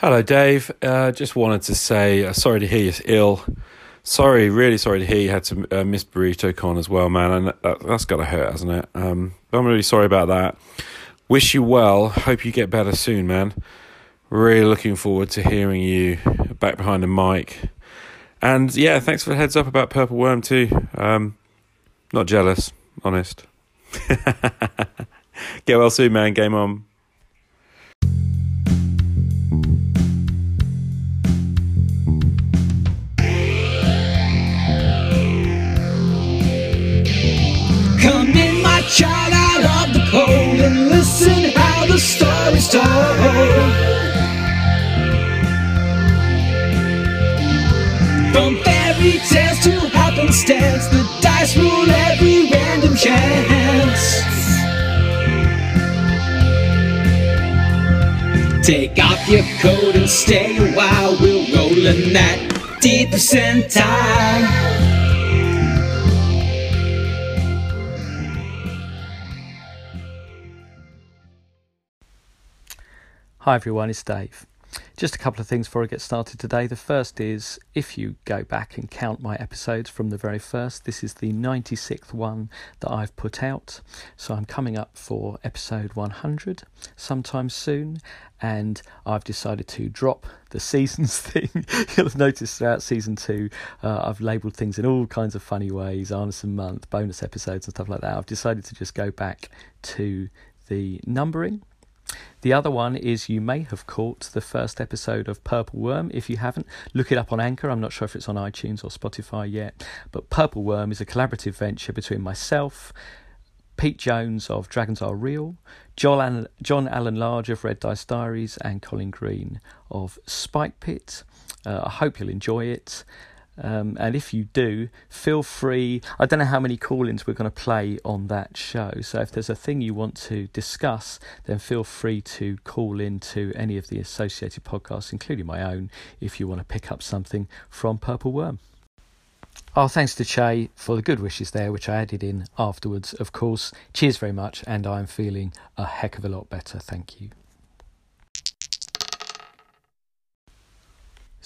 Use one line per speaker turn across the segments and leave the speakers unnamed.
Hello, Dave. Uh, just wanted to say uh, sorry to hear you're ill. Sorry, really sorry to hear you had to uh, miss Burrito Con as well, man. And that, has got to hurt, hasn't it? Um, I'm really sorry about that. Wish you well. Hope you get better soon, man. Really looking forward to hearing you back behind the mic. And yeah, thanks for the heads up about Purple Worm too. Um, not jealous, honest. get well soon, man. Game on.
Tales to happenstance, the dice roll every random chance. Take off your coat and stay a while, we're rolling that d percentile.
Hi everyone, it's Dave. Just a couple of things before I get started today. The first is if you go back and count my episodes from the very first, this is the 96th one that I've put out. So I'm coming up for episode 100 sometime soon, and I've decided to drop the seasons thing. You'll have noticed throughout season two, uh, I've labelled things in all kinds of funny ways Arneson month, bonus episodes, and stuff like that. I've decided to just go back to the numbering the other one is you may have caught the first episode of Purple Worm. If you haven't, look it up on Anchor. I'm not sure if it's on iTunes or Spotify yet. But Purple Worm is a collaborative venture between myself, Pete Jones of Dragons Are Real, John Allen, Large of Red Dice Diaries, and Colin Green of Spike Pit. Uh, I hope you'll enjoy it. Um, and if you do, feel free. I don't know how many call ins we're going to play on that show. So if there's a thing you want to discuss, then feel free to call in to any of the associated podcasts, including my own, if you want to pick up something from Purple Worm. Oh, thanks to Che for the good wishes there, which I added in afterwards, of course. Cheers very much, and I'm feeling a heck of a lot better. Thank you.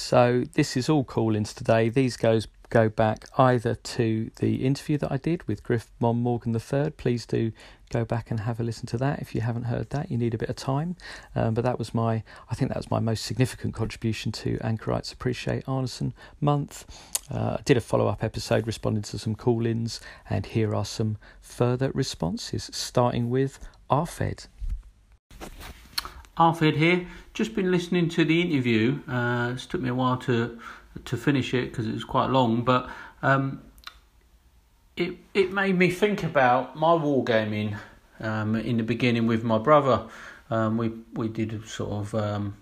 So this is all call-ins today. These goes go back either to the interview that I did with Griff Mon Morgan III. Please do go back and have a listen to that if you haven't heard that. You need a bit of time, um, but that was my I think that was my most significant contribution to Anchorites Appreciate Arneson Month. Uh, I did a follow-up episode responding to some call-ins, and here are some further responses, starting with Rfed.
Rfed here. Just been listening to the interview. Uh, it's took me a while to to finish it because it was quite long, but um, it it made me think about my wargaming um, in the beginning with my brother. Um, we we did sort of um,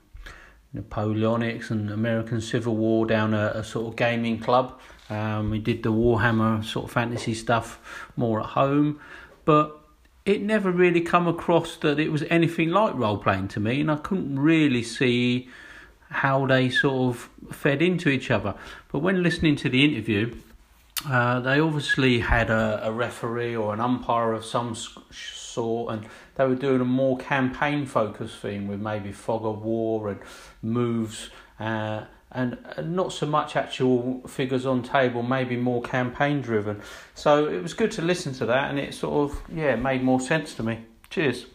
Napoleonics and American Civil War down a, a sort of gaming club. Um, we did the Warhammer sort of fantasy stuff more at home, but it never really come across that it was anything like role playing to me, and I couldn't really see how they sort of fed into each other. But when listening to the interview, uh, they obviously had a, a, referee or an umpire of some sort, and they were doing a more campaign focused thing with maybe fog of war and moves. Uh, and not so much actual figures on table, maybe more campaign driven. So it was good to listen to that, and it sort of yeah made more sense to me. Cheers.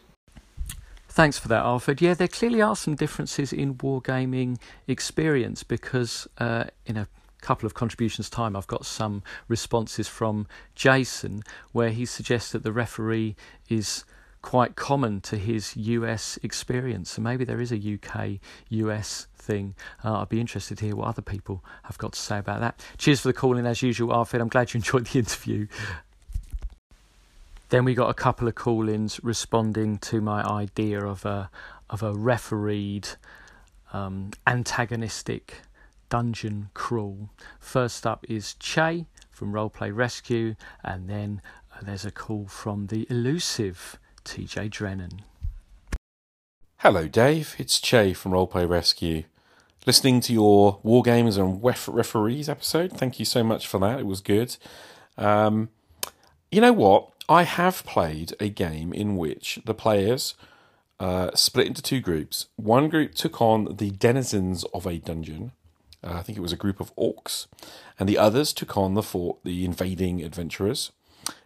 Thanks for that, Alfred. Yeah, there clearly are some differences in wargaming experience because uh, in a couple of contributions time I've got some responses from Jason where he suggests that the referee is quite common to his US experience. So maybe there is a UK US thing. Uh, I'd be interested to hear what other people have got to say about that. Cheers for the call in as usual, Rfed. I'm glad you enjoyed the interview. Then we got a couple of call ins responding to my idea of a of a refereed um, antagonistic dungeon crawl. First up is Che from Roleplay Rescue, and then uh, there's a call from the elusive TJ Drennon.
Hello, Dave. It's Che from Roleplay Rescue. Listening to your Wargamers and ref- Referees episode. Thank you so much for that. It was good. Um, you know what? I have played a game in which the players uh, split into two groups. One group took on the denizens of a dungeon. Uh, I think it was a group of orcs, and the others took on the fort, the invading adventurers.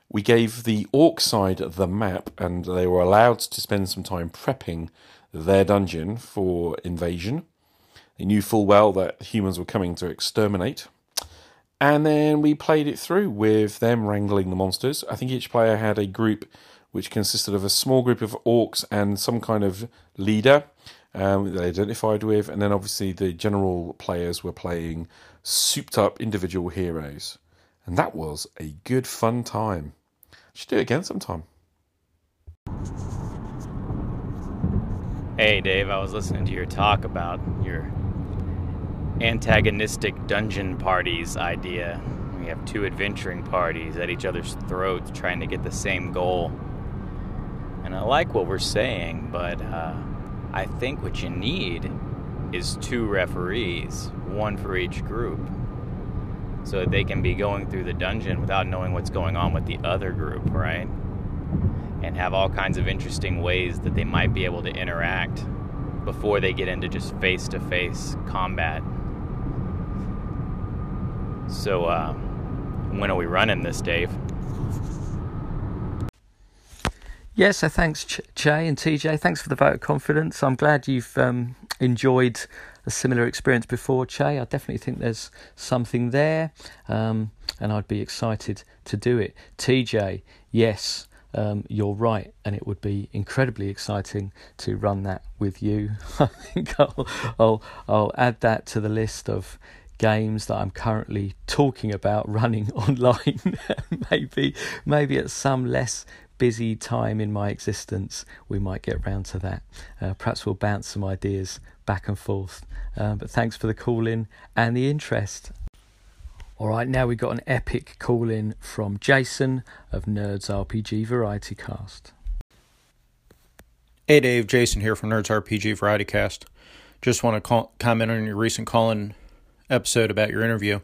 We gave the orc side the map, and they were allowed to spend some time prepping their dungeon for invasion. They knew full well that humans were coming to exterminate. And then we played it through with them wrangling the monsters. I think each player had a group which consisted of a small group of orcs and some kind of leader um, they identified with, and then obviously the general players were playing souped up individual heroes. And that was a good fun time. Should do it again sometime.
Hey Dave, I was listening to your talk about your antagonistic dungeon parties idea. We have two adventuring parties at each other's throats trying to get the same goal. And I like what we're saying, but uh, I think what you need is two referees, one for each group, so that they can be going through the dungeon without knowing what's going on with the other group, right? And have all kinds of interesting ways that they might be able to interact before they get into just face to face combat. So, uh, when are we running this, Dave?
Yeah, so thanks, Che and TJ. Thanks for the vote of confidence. I'm glad you've um, enjoyed a similar experience before, Che. I definitely think there's something there, um, and I'd be excited to do it. TJ, yes, um, you're right, and it would be incredibly exciting to run that with you. I think I'll, I'll, I'll add that to the list of games that I'm currently talking about running online. maybe, maybe at some less busy time in my existence, we might get round to that. Uh, perhaps we'll bounce some ideas back and forth. Uh, but thanks for the call in and the interest. All right, now we've got an epic call in from Jason of Nerds RPG Variety Cast.
Hey Dave, Jason here from Nerds RPG Variety Cast. Just want to call, comment on your recent call-in episode about your interview.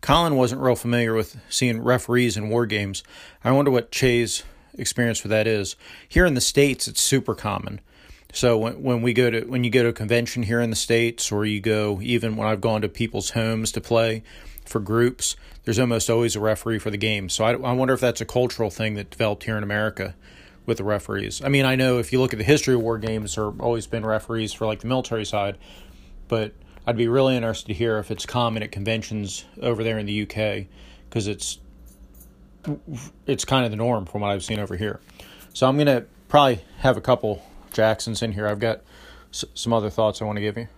Colin wasn't real familiar with seeing referees in war games. I wonder what Che's experience with that is. Here in the states, it's super common. So when when we go to when you go to a convention here in the states, or you go even when I've gone to people's homes to play for groups, there's almost always a referee for the game. So I, I wonder if that's a cultural thing that developed here in America with the referees. I mean, I know if you look at the history of war games, there have always been referees for like the military side, but I'd be really interested to hear if it's common at conventions over there in the UK because it's it's kind of the norm from what I've seen over here. So I'm gonna probably have a couple Jacksons in here. I've got s- some other thoughts I want to give you.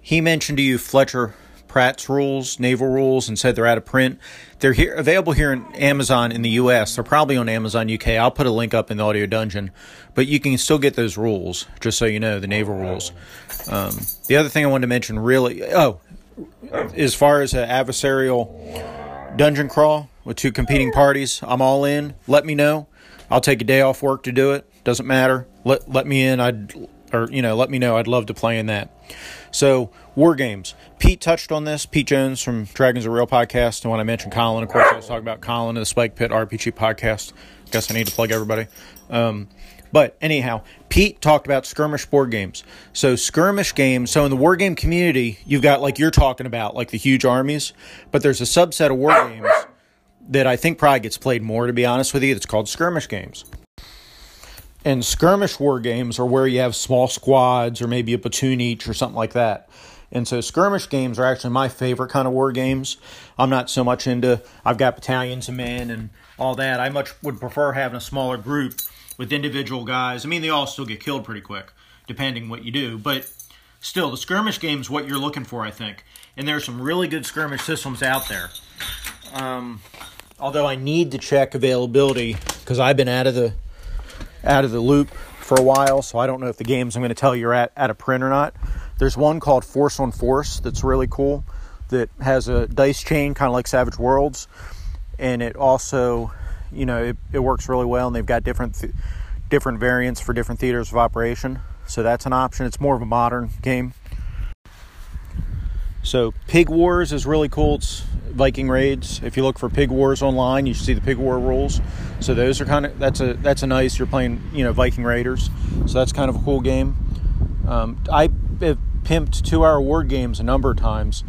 He mentioned to you Fletcher Pratt's rules, naval rules, and said they're out of print. They're here available here in Amazon in the U.S. They're probably on Amazon UK. I'll put a link up in the audio dungeon, but you can still get those rules. Just so you know, the naval rules. Um, the other thing I wanted to mention, really, oh, as far as an adversarial dungeon crawl with two competing parties, I'm all in. Let me know. I'll take a day off work to do it. Doesn't matter. Let let me in. I'd or you know let me know. I'd love to play in that. So war games. Pete touched on this. Pete Jones from Dragons Are Real podcast. And when I mentioned Colin, of course, I was talking about Colin and the Spike Pit RPG podcast. Guess I need to plug everybody. Um, but anyhow, Pete talked about skirmish board games. So skirmish games. So in the war game community, you've got like you're talking about, like the huge armies. But there's a subset of war games that I think probably gets played more. To be honest with you, it's called skirmish games. And skirmish war games are where you have small squads or maybe a platoon each or something like that. And so skirmish games are actually my favorite kind of war games. I'm not so much into I've got battalions of men and all that. I much would prefer having a smaller group with individual guys. I mean, they all still get killed pretty quick, depending what you do. But still, the skirmish game is what you're looking for, I think. And there's some really good skirmish systems out there. Um, although I need to check availability because I've been out of the out of the loop for a while, so I don't know if the games I'm going to tell you are at, at a print or not. There's one called Force on Force that's really cool that has a dice chain, kind of like Savage Worlds, and it also, you know, it, it works really well, and they've got different th- different variants for different theaters of operation. So that's an option. It's more of a modern game. So Pig Wars is really cool. It's Viking Raids. If you look for Pig Wars online, you see the Pig War rules. So those are kind of that's a that's a nice. You're playing you know Viking Raiders, so that's kind of a cool game. Um, I have pimped two hour war games a number of times.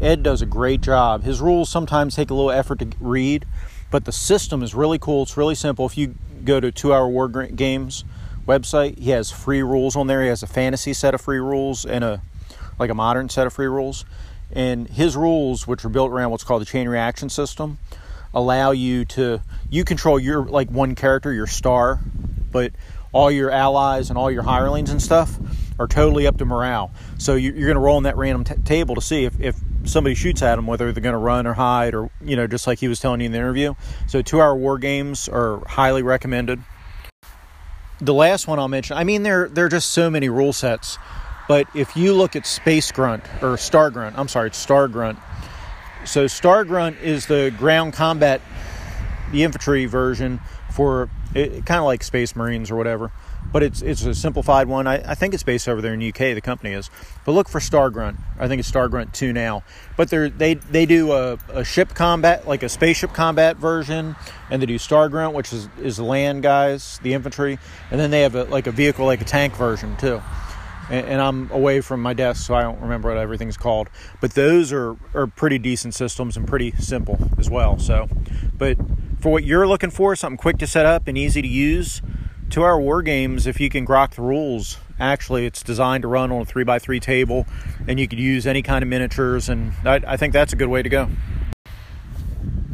Ed does a great job. His rules sometimes take a little effort to read, but the system is really cool. It's really simple. If you go to two hour war games website, he has free rules on there. He has a fantasy set of free rules and a like a modern set of free rules. And his rules, which are built around what's called the chain reaction system, allow you to you control your like one character, your star, but all your allies and all your hirelings and stuff are totally up to morale. So you're going to roll on that random t- table to see if, if somebody shoots at them, whether they're going to run or hide, or you know, just like he was telling you in the interview. So two-hour war games are highly recommended. The last one I'll mention, I mean, there there are just so many rule sets, but if you look at Space Grunt or Star Grunt, I'm sorry, it's Star Grunt. So Star Grunt is the ground combat, the infantry version for it, kind of like Space Marines or whatever but it's it's a simplified one. I, I, think it's based over there in UK. The company is, but look for Star Grunt. I think it's Star Grunt two now. But they they they do a, a ship combat like a spaceship combat version, and they do Star Grunt, which is is land guys, the infantry, and then they have a, like a vehicle like a tank version too. And, and I'm away from my desk, so I don't remember what everything's called. But those are are pretty decent systems and pretty simple as well. So, but for what you're looking for, something quick to set up and easy to use two hour war games if you can grok the rules actually it's designed to run on a three by three table and you could use any kind of miniatures and I, I, think that's a good way to go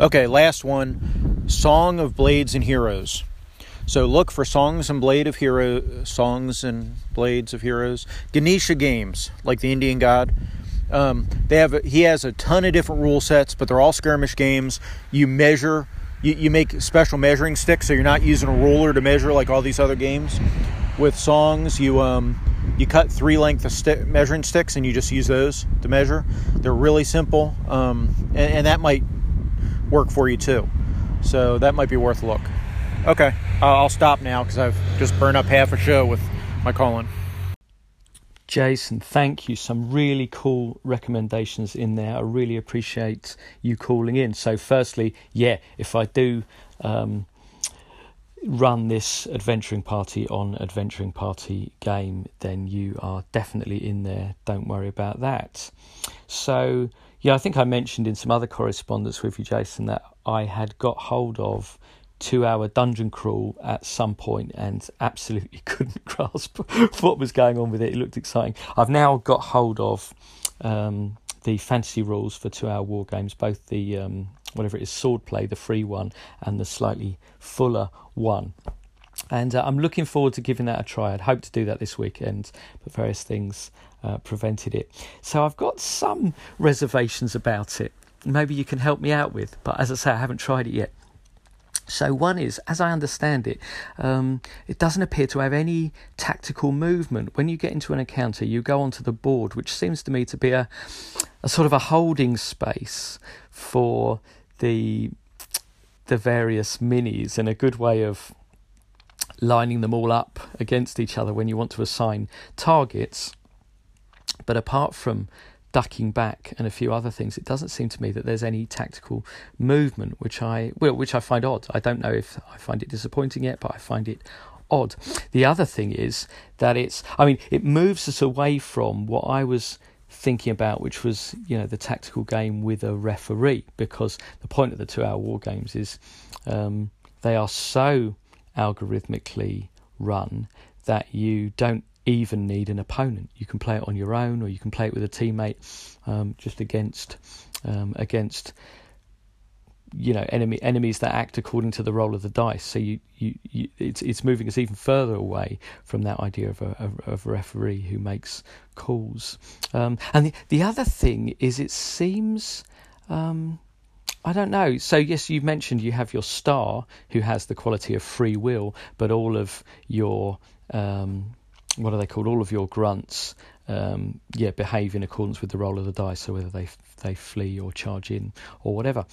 okay last one song of blades and heroes so look for songs and blade of hero songs and blades of heroes. Ganesha games like the indian god. Um, they have a, he has a ton of different rule sets but they're all skirmish games. You measure you, you make special measuring sticks so you're not using a ruler to measure like all these other games. With songs you um you cut three length of measuring sticks and you just use those to measure. They're really simple um, and, and, that might work for you too. So that might be worth a look. Okay i'll stop now because i've just burned up half a show with my calling
Jason, thank you. Some really cool recommendations in there. I really appreciate you calling in. So, firstly, yeah, if I do um, run this adventuring party on adventuring party game, then you are definitely in there. Don't worry about that. So, yeah, I think I mentioned in some other correspondence with you, Jason, that I had got hold of two hour dungeon crawl at some point and absolutely couldn't grasp what was going on with it. It looked exciting. I've now got hold of um, the fantasy rules for two hour war games, both the um, whatever it is, swordplay, the free one, and the slightly fuller one. And uh, I'm looking forward to giving that a try. I'd hope to do that this weekend, but various things uh, prevented it. So I've got some reservations about it. Maybe you can help me out with, but as I say, I haven't tried it yet. So, one is, as I understand it, um, it doesn't appear to have any tactical movement. When you get into an encounter, you go onto the board, which seems to me to be a, a sort of a holding space for the the various minis and a good way of lining them all up against each other when you want to assign targets. But apart from ducking back and a few other things, it doesn't seem to me that there's any tactical movement, which I well, which I find odd. I don't know if I find it disappointing yet, but I find it odd. The other thing is that it's, I mean, it moves us away from what I was thinking about, which was you know the tactical game with a referee, because the point of the two-hour war games is um, they are so algorithmically run that you don't even need an opponent. You can play it on your own, or you can play it with a teammate, um, just against um, against you know enemy enemies that act according to the roll of the dice. So you, you, you it's it's moving us even further away from that idea of a, of a referee who makes calls. Um, and the the other thing is, it seems. Um, I don't know. So yes, you mentioned you have your star who has the quality of free will, but all of your um, what are they called? All of your grunts, um, yeah, behave in accordance with the roll of the dice. So whether they they flee or charge in or whatever.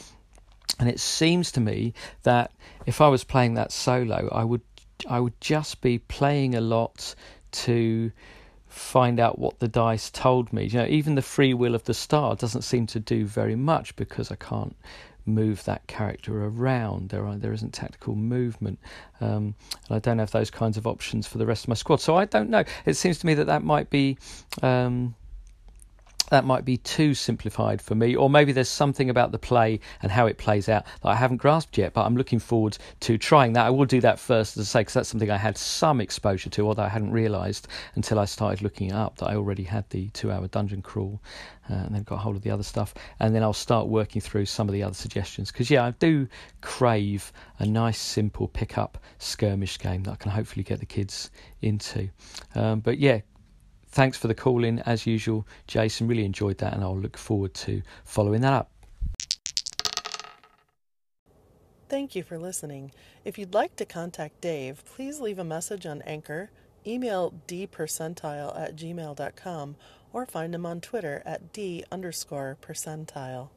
And it seems to me that if I was playing that solo, I would I would just be playing a lot to find out what the dice told me. You know, even the free will of the star doesn't seem to do very much because I can't move that character around. There are there isn't tactical movement, um, and I don't have those kinds of options for the rest of my squad. So I don't know. It seems to me that that might be. Um, that might be too simplified for me, or maybe there's something about the play and how it plays out that I haven't grasped yet. But I'm looking forward to trying that. I will do that first, as I say, because that's something I had some exposure to, although I hadn't realised until I started looking it up that I already had the two-hour dungeon crawl, uh, and then got hold of the other stuff, and then I'll start working through some of the other suggestions. Because yeah, I do crave a nice, simple pick-up skirmish game that I can hopefully get the kids into. Um, but yeah, thanks for the call in as usual, Jason. Really enjoyed that, and I'll look forward to following that up.
Thank you for listening. If you'd like to contact Dave, please leave a message on Anchor, email dpercentile at gmail.com, or find him on Twitter at d underscore percentile.